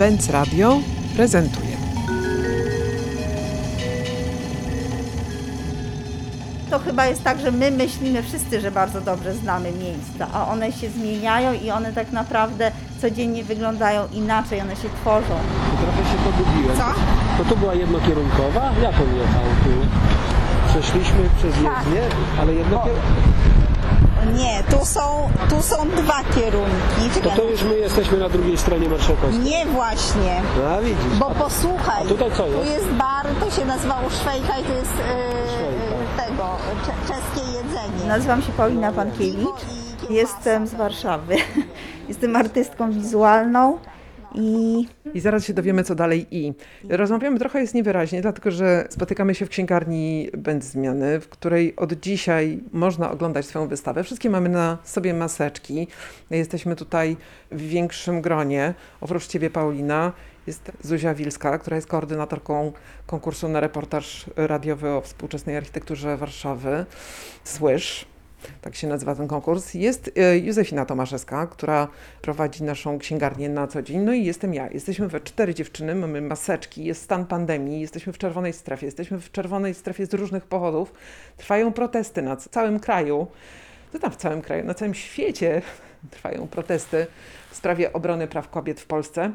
Benz Radio prezentuje. To chyba jest tak, że my myślimy wszyscy, że bardzo dobrze znamy miejsca, a one się zmieniają i one tak naprawdę codziennie wyglądają inaczej, one się tworzą. Trochę się pogubiłem. Co? To tu była jednokierunkowa? Jak on jechał tu? Przeszliśmy przez Tak. jezdnię, ale jednokierunkowa. Nie, tu są, tu są dwa kierunki. To tu już my jesteśmy na drugiej stronie Marszałkowskiej. Nie właśnie, A widzisz. bo posłuchaj, A tutaj co tu jest? jest bar, to się nazywa Uszwejka i to jest Uszwejka. tego, cze- czeskie jedzenie. Nazywam się Paulina Pankiewicz, jestem z Warszawy. Jestem artystką wizualną i I zaraz się dowiemy, co dalej i. Rozmawiamy trochę jest niewyraźnie, dlatego że spotykamy się w księgarni Bez Zmiany, w której od dzisiaj można oglądać swoją wystawę. Wszystkie mamy na sobie maseczki. Jesteśmy tutaj w większym gronie. Oprócz Ciebie, Paulina, jest Zuzia Wilska, która jest koordynatorką konkursu na reportaż radiowy o współczesnej architekturze Warszawy. Słysz. Tak się nazywa ten konkurs. Jest e, Józefina Tomaszewska, która prowadzi naszą księgarnię na co dzień. No i jestem ja. Jesteśmy we cztery dziewczyny, mamy maseczki, jest stan pandemii, jesteśmy w czerwonej strefie. Jesteśmy w czerwonej strefie z różnych powodów. Trwają protesty na całym kraju. To tam w całym kraju, na całym świecie trwają protesty w sprawie obrony praw kobiet w Polsce.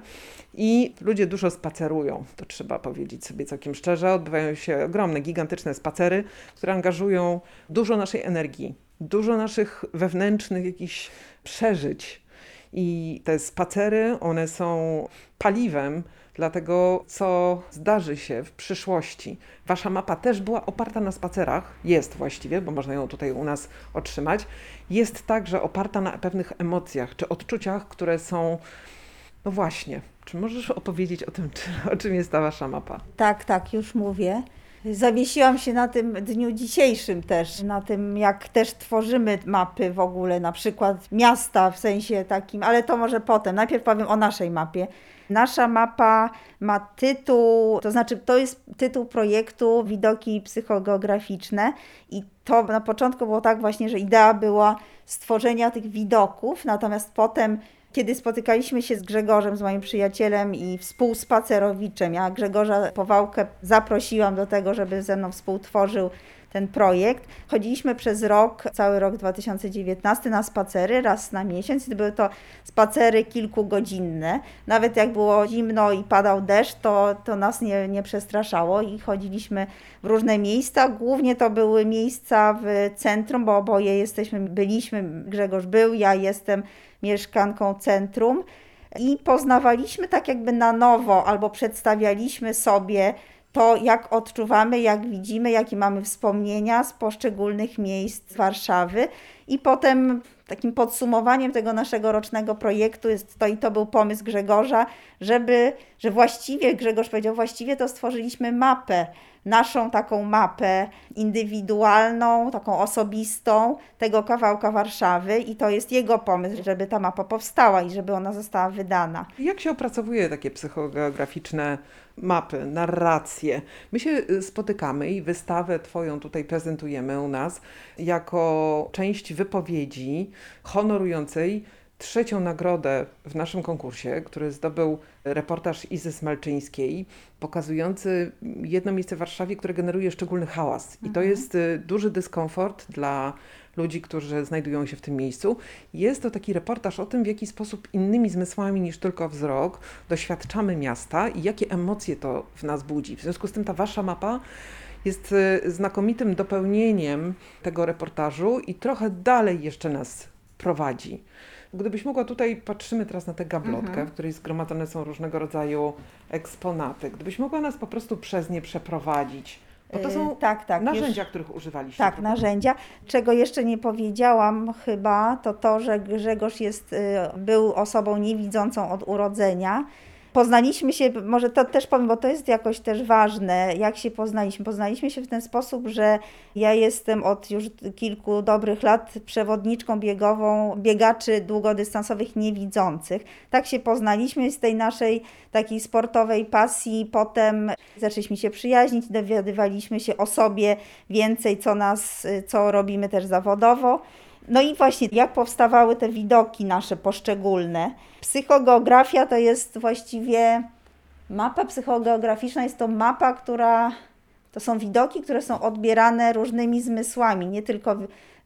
I ludzie dużo spacerują, to trzeba powiedzieć sobie całkiem szczerze. Odbywają się ogromne, gigantyczne spacery, które angażują dużo naszej energii, dużo naszych wewnętrznych jakichś przeżyć. I te spacery, one są paliwem dla tego, co zdarzy się w przyszłości. Wasza mapa też była oparta na spacerach, jest właściwie, bo można ją tutaj u nas otrzymać. Jest także oparta na pewnych emocjach czy odczuciach, które są, no właśnie. Czy możesz opowiedzieć o tym, czy, o czym jest ta wasza mapa? Tak, tak, już mówię. Zawiesiłam się na tym dniu dzisiejszym też, na tym jak też tworzymy mapy w ogóle, na przykład miasta w sensie takim, ale to może potem. Najpierw powiem o naszej mapie. Nasza mapa ma tytuł, to znaczy to jest tytuł projektu Widoki psychogeograficzne i to na początku było tak właśnie, że idea była stworzenia tych widoków, natomiast potem kiedy spotykaliśmy się z Grzegorzem, z moim przyjacielem i współspacerowiczem, ja Grzegorza Powałkę zaprosiłam do tego, żeby ze mną współtworzył ten projekt. Chodziliśmy przez rok, cały rok 2019 na spacery, raz na miesiąc. Były to spacery kilkugodzinne. Nawet jak było zimno i padał deszcz, to, to nas nie, nie przestraszało i chodziliśmy w różne miejsca. Głównie to były miejsca w centrum, bo oboje jesteśmy, byliśmy, Grzegorz był, ja jestem mieszkanką centrum i poznawaliśmy tak jakby na nowo albo przedstawialiśmy sobie to, jak odczuwamy, jak widzimy, jakie mamy wspomnienia z poszczególnych miejsc Warszawy. I potem takim podsumowaniem tego naszego rocznego projektu jest to, i to był pomysł Grzegorza, żeby, że właściwie, Grzegorz powiedział, właściwie to stworzyliśmy mapę, naszą taką mapę indywidualną, taką osobistą tego kawałka Warszawy i to jest jego pomysł, żeby ta mapa powstała i żeby ona została wydana. Jak się opracowuje takie psychogeograficzne mapy, narracje? My się y, spotykamy i wystawę Twoją tutaj prezentujemy u nas jako część wypowiedzi honorującej trzecią nagrodę w naszym konkursie, który zdobył reportaż Izy Smalczyńskiej, pokazujący jedno miejsce w Warszawie, które generuje szczególny hałas. I to jest y, duży dyskomfort dla ludzi, którzy znajdują się w tym miejscu. Jest to taki reportaż o tym, w jaki sposób innymi zmysłami niż tylko wzrok doświadczamy miasta i jakie emocje to w nas budzi. W związku z tym ta wasza mapa jest y, znakomitym dopełnieniem tego reportażu i trochę dalej jeszcze nas prowadzi. Gdybyś mogła tutaj, patrzymy teraz na tę gablotkę, w której zgromadzone są różnego rodzaju eksponaty. Gdybyś mogła nas po prostu przez nie przeprowadzić, bo to Yy, są tak, tak, narzędzia, już- których używaliście. Tak, narzędzia. Czego jeszcze nie powiedziałam chyba, to to, że Grzegorz jest, y, był osobą niewidzącą od urodzenia. Poznaliśmy się, może to też powiem, bo to jest jakoś też ważne, jak się poznaliśmy. Poznaliśmy się w ten sposób, że ja jestem od już kilku dobrych lat przewodniczką biegową biegaczy długodystansowych niewidzących. Tak się poznaliśmy z tej naszej takiej sportowej pasji. Potem zaczęliśmy się przyjaźnić, dowiadywaliśmy się o sobie więcej, co nas, co robimy też zawodowo. No i właśnie, jak powstawały te widoki nasze poszczególne. Psychogeografia to jest właściwie mapa psychogeograficzna, jest to mapa, która to są widoki, które są odbierane różnymi zmysłami, nie tylko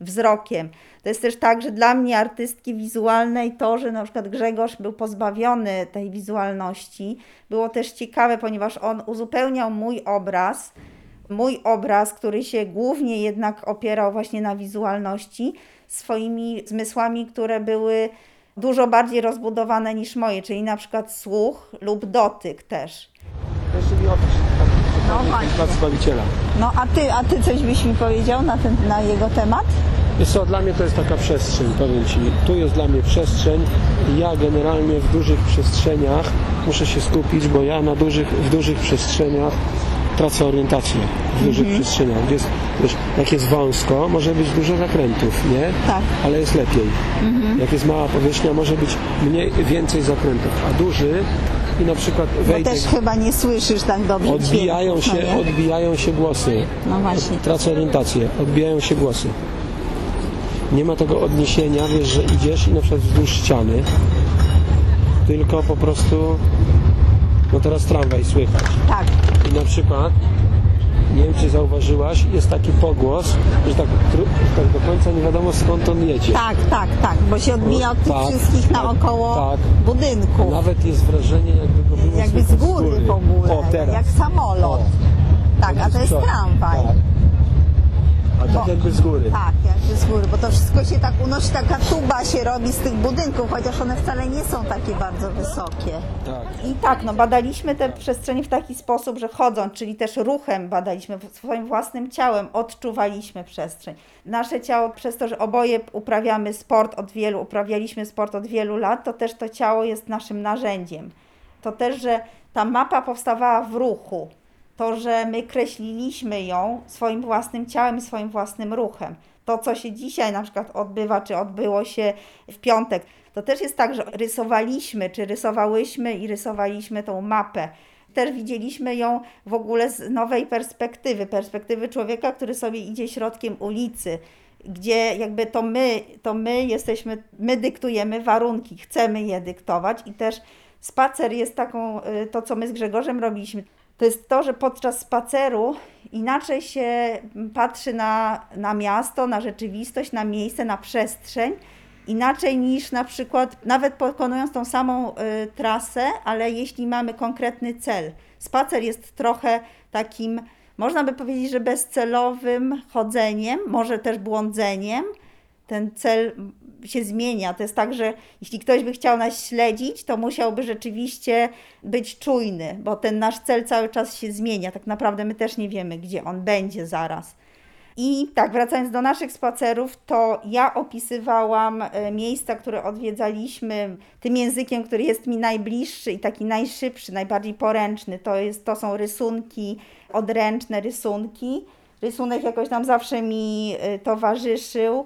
wzrokiem. To jest też tak, że dla mnie artystki wizualnej to, że na przykład Grzegorz był pozbawiony tej wizualności, było też ciekawe, ponieważ on uzupełniał mój obraz, mój obraz, który się głównie jednak opierał właśnie na wizualności, swoimi zmysłami, które były dużo bardziej rozbudowane niż moje, czyli na przykład słuch lub dotyk też. Opisz No właśnie. plac Zbawiciela. No a ty, a ty coś byś mi powiedział na, ten, na jego temat? Wiesz co, dla mnie to jest taka przestrzeń, powiem Ci. Tu jest dla mnie przestrzeń i ja generalnie w dużych przestrzeniach muszę się skupić, bo ja na dużych, w dużych przestrzeniach tracę orientację. W dużych Mhm. przestrzeniach. Gdzie jest, wiesz, jak jest wąsko, może być dużo zakrętów, nie? Tak. Ale jest lepiej. Jak jest mała powierzchnia, może być mniej, więcej zakrętów. A duży i na przykład Bo wejdę... też chyba nie słyszysz tak dobrze Odbijają dźwięków, się, no odbijają się głosy. No właśnie. Tracę orientację, odbijają się głosy. Nie ma tego odniesienia, wiesz, że idziesz i na przykład wzdłuż ściany, tylko po prostu, no teraz tramwaj słychać. Tak. Na przykład, nie wiem czy zauważyłaś, jest taki pogłos, że tak, tak do końca nie wiadomo skąd on jedzie. Tak, tak, tak, bo się odbija od tych Tak, wszystkich tak, naokoło tak. budynku. Nawet jest wrażenie, jakby go było Jakby z słychać góry w ogóle, O, teraz. jak samolot. O. Tak, a to jest tramwaj. Tak. A tak Bo- jakby z góry. Tak, jakby z góry, bo to wszystko się tak unosi, taka tuba się robi z tych budynków, chociaż one wcale nie są takie bardzo wysokie. Tak. I tak, no badaliśmy te przestrzenie w taki sposób, że chodząc, czyli też ruchem badaliśmy, swoim własnym ciałem odczuwaliśmy przestrzeń. Nasze ciało, przez to, że oboje uprawiamy sport od wielu, uprawialiśmy sport od wielu lat, to też to ciało jest naszym narzędziem. To też, że ta mapa powstawała w ruchu. To, że my kreśliliśmy ją swoim własnym ciałem swoim własnym ruchem. To, co się dzisiaj na przykład odbywa, czy odbyło się w piątek, to też jest tak, że rysowaliśmy, czy rysowałyśmy i rysowaliśmy tą mapę. Też widzieliśmy ją w ogóle z nowej perspektywy, perspektywy człowieka, który sobie idzie środkiem ulicy, gdzie jakby to my, to my jesteśmy, my dyktujemy warunki, chcemy je dyktować i też spacer jest taką, y, to co my z Grzegorzem robiliśmy, to jest to, że podczas spaceru inaczej się patrzy na, na miasto, na rzeczywistość, na miejsce, na przestrzeń, inaczej niż na przykład, nawet pokonując tą samą y, trasę, ale jeśli mamy konkretny cel. Spacer jest trochę takim, można by powiedzieć, że bezcelowym chodzeniem, może też błądzeniem. Ten cel się zmienia. To jest tak, że jeśli ktoś by chciał nas śledzić, to musiałby rzeczywiście być czujny, bo ten nasz cel cały czas się zmienia. Tak naprawdę my też nie wiemy, gdzie on będzie zaraz. I tak, wracając do naszych spacerów, to ja opisywałam e, miejsca, które odwiedzaliśmy tym językiem, który jest mi najbliższy i taki najszybszy, najbardziej poręczny. To, jest, to są rysunki, odręczne rysunki. Rysunek jakoś tam zawsze mi e, towarzyszył.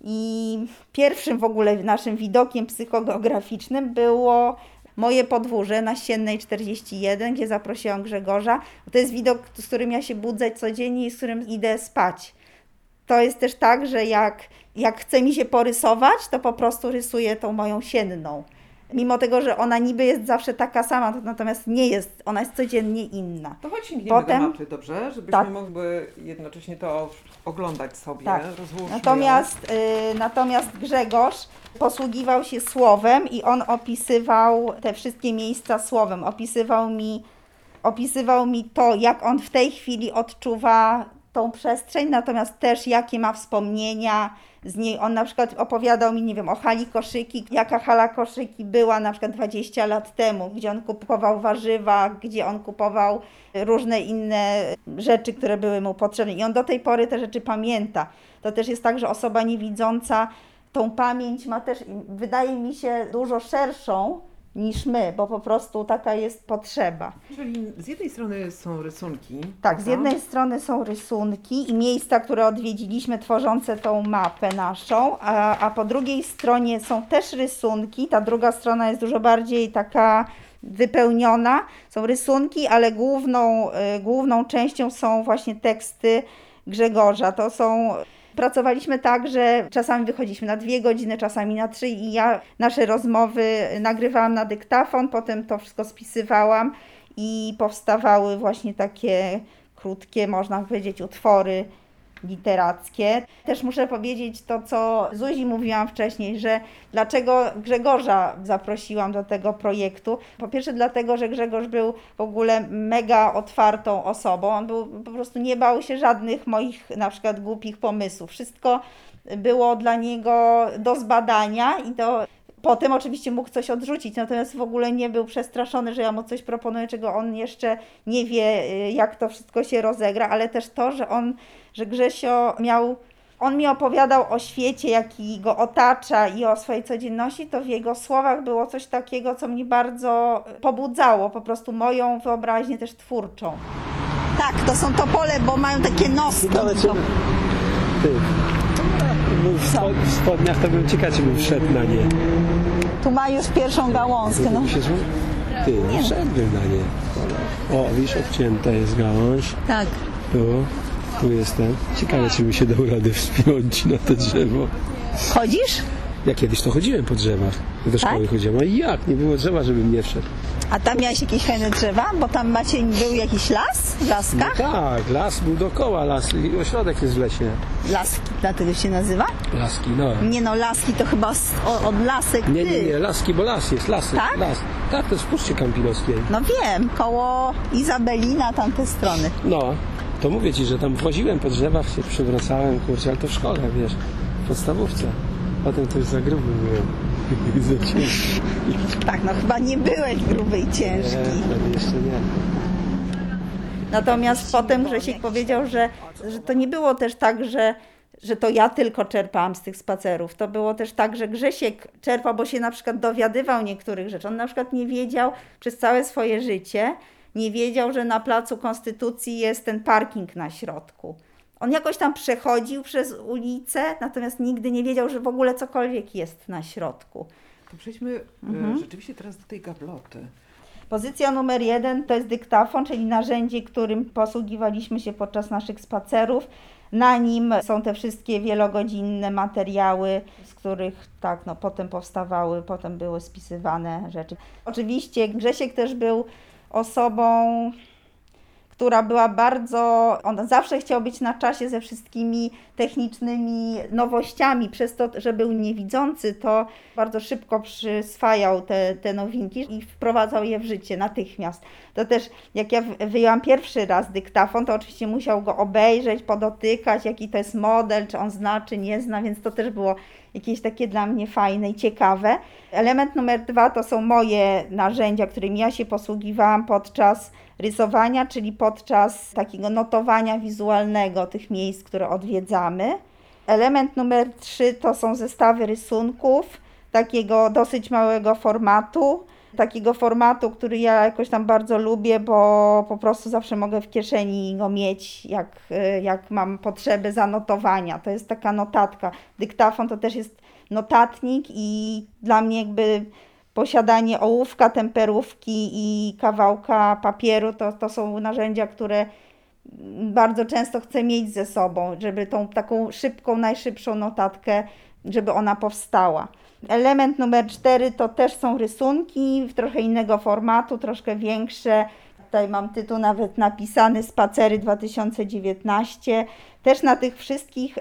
I pierwszym w ogóle naszym widokiem psychogeograficznym było moje podwórze na Siennej 41, gdzie zaprosiłam Grzegorza. To jest widok, z którym ja się budzę codziennie i z którym idę spać. To jest też tak, że jak, jak chce mi się porysować, to po prostu rysuję tą moją sienną. Mimo tego, że ona niby jest zawsze taka sama, to natomiast nie jest, ona jest codziennie inna. To chodź sięgniemy Potem- do mapy, dobrze? Żebyśmy Tak. mogły jednocześnie to oglądać sobie. Tak. Natomiast, y, natomiast Grzegorz posługiwał się słowem i on opisywał te wszystkie miejsca słowem. Opisywał mi, opisywał mi to, jak on w tej chwili odczuwa tą przestrzeń, natomiast też jakie ma wspomnienia z niej. On na przykład opowiadał mi, nie wiem, o hali koszyki, jaka hala koszyki była na przykład 20 lat temu, gdzie on kupował warzywa, gdzie on kupował różne inne rzeczy, które były mu potrzebne. I on do tej pory te rzeczy pamięta. To też jest tak, że osoba niewidząca tą pamięć ma też, wydaje mi się, dużo szerszą niż my, bo po prostu taka jest potrzeba. Czyli z jednej strony są rysunki. Tak, z jednej strony są rysunki i miejsca, które odwiedziliśmy, tworzące tą mapę naszą, a, a po drugiej stronie są też rysunki. Ta druga strona jest dużo bardziej taka wypełniona. Są rysunki, ale główną, y, główną częścią są właśnie teksty Grzegorza. To są Pracowaliśmy tak, że czasami wychodziliśmy na dwie godziny, czasami na trzy i ja nasze rozmowy nagrywałam na dyktafon, potem to wszystko spisywałam i powstawały właśnie takie krótkie, można powiedzieć, utwory literackie. Też muszę powiedzieć to, co Zuzi mówiłam wcześniej, że dlaczego Grzegorza zaprosiłam do tego projektu. Po pierwsze dlatego, że Grzegorz był w ogóle mega otwartą osobą. On był, po prostu nie bał się żadnych moich na przykład głupich pomysłów. Wszystko było dla niego do zbadania i do Potem oczywiście mógł coś odrzucić, natomiast w ogóle nie był przestraszony, że ja mu coś proponuję, czego on jeszcze nie wie, y, jak to wszystko się rozegra, ale też to, że on, że Grzesio miał, on mi opowiadał o świecie, jaki go otacza i o swojej codzienności, to w jego słowach było coś takiego, co mnie bardzo pobudzało, po prostu moją wyobraźnię też twórczą. Tak, to są topole, bo mają takie czy... Ty. Był w, spo, w spodniach, to bym ciekawie, czy bym wszedł na nie. Tu ma już pierwszą gałązkę. No. Ty, nie wszedłbym na nie. O, widzisz, obcięta jest gałąź. Tak. Tu, tu jestem. Ciekawe, czy mi się dał radę wspiąć na to drzewo. Chodzisz? Ja kiedyś to chodziłem po drzewach. Do szkoły chodziłem. A jak? Nie było drzewa, żebym nie wszedł. A tam miałeś jakieś fajne drzewa? Bo tam macie, był jakiś las w No tak, las był dookoła, las, i ośrodek jest w lesie. Laski, dlatego się nazywa? Laski, no. Nie no, laski to chyba z, o, od lasek Nie, nie, nie, laski, bo las jest, lasy, Tak? las. Tak, to jest w Puszczy Kampilowskiej. No wiem, koło Izabelina, tamte strony. No, to mówię ci, że tam chodziłem po drzewach, się przewracałem, kurczę, ale to w szkole, wiesz, w podstawówce. Potem to już za gruby byłem. za ciężki. Tak, no chyba nie byłeś gruby i ciężki. Nie, jeszcze nie. Natomiast potem Grzesiek powiedział, że, że to nie było też tak, że, że to ja tylko czerpałam z tych spacerów. To było też tak, że Grzesiek czerpał, bo się na przykład dowiadywał niektórych rzeczy. On na przykład nie wiedział przez całe swoje życie, nie wiedział, że na Placu Konstytucji jest ten parking na środku. On jakoś tam przechodził przez ulicę, natomiast nigdy nie wiedział, że w ogóle cokolwiek jest na środku. To przejdźmy e, Mhm. rzeczywiście teraz do tej gabloty. Pozycja numer jeden to jest dyktafon, czyli narzędzie, którym posługiwaliśmy się podczas naszych spacerów. Na nim są te wszystkie wielogodzinne materiały, z których tak, no, potem powstawały, potem były spisywane rzeczy. Oczywiście Grzesiek też był osobą, która była bardzo, on zawsze chciał być na czasie ze wszystkimi technicznymi nowościami, przez to, że był niewidzący, to bardzo szybko przyswajał te, te nowinki i wprowadzał je w życie natychmiast. To też, jak ja wy- wyjęłam pierwszy raz dyktafon, to oczywiście musiał go obejrzeć, podotykać, jaki to jest model, czy on zna, czy nie zna, więc to też było jakieś takie dla mnie fajne i ciekawe. Element numer dwa to są moje narzędzia, którymi ja się posługiwałam podczas rysowania, czyli podczas takiego notowania wizualnego tych miejsc, które odwiedzamy. Element numer trzy to są zestawy rysunków takiego dosyć małego formatu. Takiego formatu, który ja jakoś tam bardzo lubię, bo po prostu zawsze mogę w kieszeni go mieć, jak, jak mam potrzeby zanotowania. To jest taka notatka. Dyktafon to też jest notatnik i dla mnie jakby posiadanie ołówka, temperówki i kawałka papieru to, to są narzędzia, które bardzo często chcę mieć ze sobą, żeby tą taką szybką, najszybszą notatkę, żeby ona powstała. Element numer cztery to też są rysunki w trochę innego formatu, troszkę większe. Tutaj mam tytuł nawet napisany Spacery 2019. Też na tych wszystkich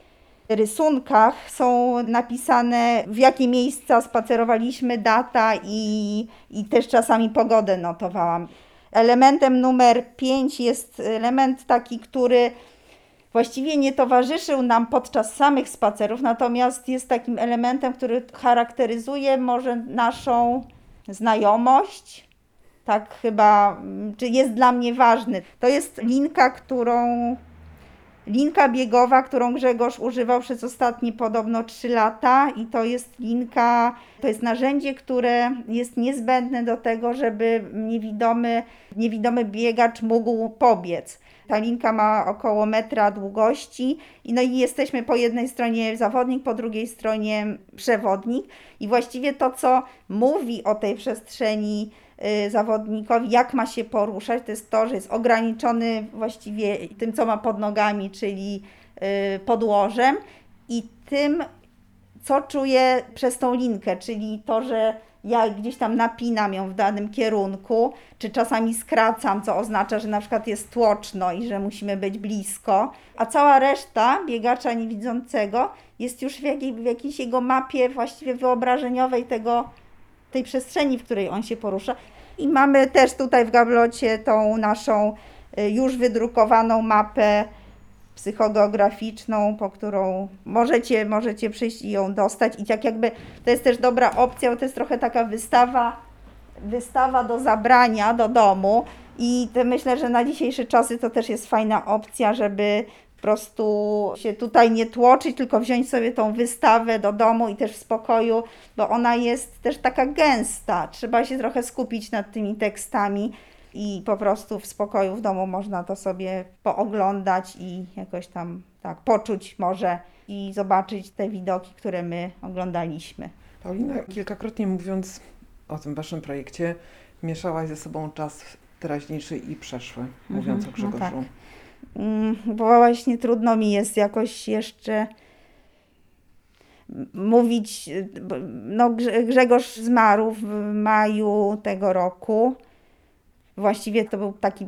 rysunkach są napisane, w jakie miejsca spacerowaliśmy, data i, i też czasami pogodę notowałam. Elementem numer 5 jest element taki, który właściwie nie towarzyszył nam podczas samych spacerów, natomiast jest takim elementem, który charakteryzuje może naszą znajomość. Tak chyba, czy jest dla mnie ważny. To jest linka, którą linka biegowa, którą Grzegorz używał przez ostatnie podobno 3 lata i to jest linka, to jest narzędzie, które jest niezbędne do tego, żeby niewidomy, niewidomy biegacz mógł pobiec. Ta linka ma około metra długości i no i jesteśmy po jednej stronie zawodnik, po drugiej stronie przewodnik i właściwie to, co mówi o tej przestrzeni zawodnikowi, jak ma się poruszać, to jest to, że jest ograniczony właściwie tym, co ma pod nogami, czyli y, podłożem i tym, co czuję przez tą linkę, czyli to, że ja gdzieś tam napinam ją w danym kierunku, czy czasami skracam, co oznacza, że na przykład jest tłoczno i że musimy być blisko, a cała reszta biegacza niewidzącego jest już w, jakiej, w jakiejś jego mapie właściwie wyobrażeniowej tego, tej przestrzeni, w której on się porusza. I mamy też tutaj w gablocie tą naszą y, już wydrukowaną mapę psychogeograficzną, po którą możecie, możecie przyjść i ją dostać. I tak jakby to jest też dobra opcja, bo to jest trochę taka wystawa, wystawa do zabrania do domu. I myślę, że na dzisiejsze czasy to też jest fajna opcja, żeby po prostu się tutaj nie tłoczyć, tylko wziąć sobie tą wystawę do domu i też w spokoju, bo ona jest też taka gęsta. Trzeba się trochę skupić nad tymi tekstami i po prostu w spokoju w domu można to sobie pooglądać i jakoś tam tak poczuć może i zobaczyć te widoki, które my oglądaliśmy. Paulina, kilkakrotnie mówiąc o tym waszym projekcie, mieszałaś ze sobą czas teraźniejszy i przeszły, mówiąc o no Grzegorzu. tak. Mm, Bo właśnie trudno mi jest jakoś jeszcze mówić. No, Grze- Grzegorz zmarł w maju tego roku. Właściwie to był taki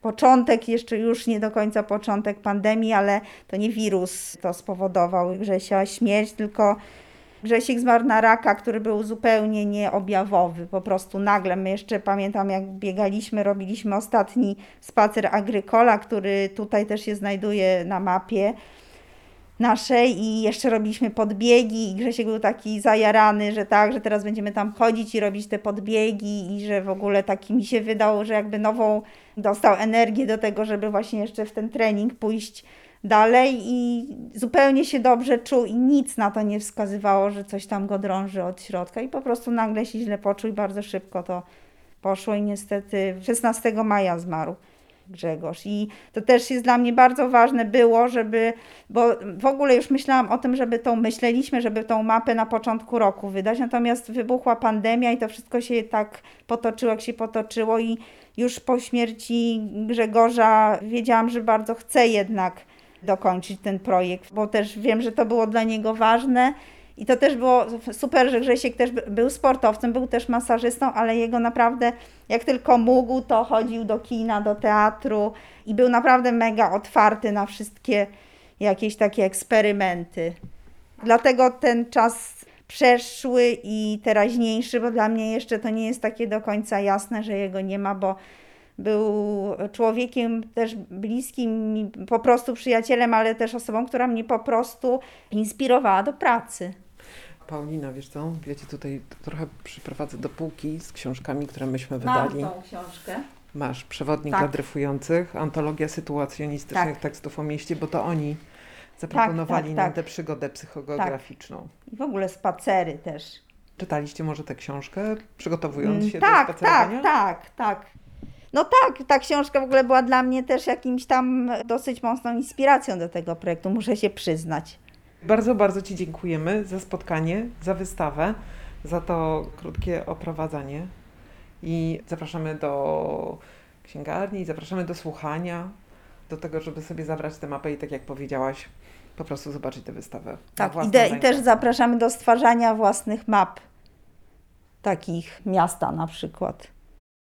początek, jeszcze już nie do końca początek pandemii, ale to nie wirus to spowodował Grzesia śmierć, tylko Grzesiek zmarł na raka, który był zupełnie nieobjawowy. Po prostu nagle, my jeszcze pamiętam jak biegaliśmy, robiliśmy ostatni spacer Agrykola, który tutaj też się znajduje na mapie naszej i jeszcze robiliśmy podbiegi i Grzesiek był taki zajarany, że tak, że teraz będziemy tam chodzić i robić te podbiegi i że w ogóle taki mi się wydał, że jakby nową dostał energię do tego, żeby właśnie jeszcze w ten trening pójść dalej i zupełnie się dobrze czuł i nic na to nie wskazywało, że coś tam go drąży od środka i po prostu nagle się źle poczuł i bardzo szybko to poszło i niestety 16 maja zmarł. Grzegorz. I to też jest dla mnie bardzo ważne było, żeby, bo w ogóle już myślałam o tym, żeby tą, myśleliśmy, żeby tą mapę na początku roku wydać, natomiast wybuchła pandemia i to wszystko się tak potoczyło, jak się potoczyło i już po śmierci Grzegorza wiedziałam, że bardzo chcę jednak dokończyć ten projekt, bo też wiem, że to było dla niego ważne. I to też było super, że Grzesiek też by- był sportowcem, był też masażystą, ale jego naprawdę, jak tylko mógł, to chodził do kina, do teatru i był naprawdę mega otwarty na wszystkie jakieś takie eksperymenty. Dlatego ten czas przeszły i teraźniejszy, bo dla mnie jeszcze to nie jest takie do końca jasne, że jego nie ma, bo był człowiekiem też bliskim, mi, po prostu przyjacielem, ale też osobą, która mnie po prostu inspirowała do pracy. Paulina, wiesz co, ja cię tutaj trochę przyprowadzę do półki z książkami, które myśmy wydali. książkę. Masz Przewodnik Tak. dla dryfujących, antologia sytuacjonistycznych Tak. tekstów o mieście, bo to oni zaproponowali tak, nam tak. tę przygodę psychogeograficzną. I w ogóle spacery też. Czytaliście może tę książkę, przygotowując się Mm, do tak, spacerowania? tak, tak, tak. No tak, ta książka w ogóle była dla mnie też jakimś tam dosyć mocną inspiracją do tego projektu, muszę się przyznać. Bardzo, bardzo Ci dziękujemy za spotkanie, za wystawę, za to krótkie oprowadzanie i zapraszamy do księgarni, zapraszamy do słuchania, do tego, żeby sobie zabrać tę mapę i tak jak powiedziałaś, po prostu zobaczyć tę wystawę. Tak, i, de, i też zapraszamy do stwarzania własnych map takich miasta na przykład.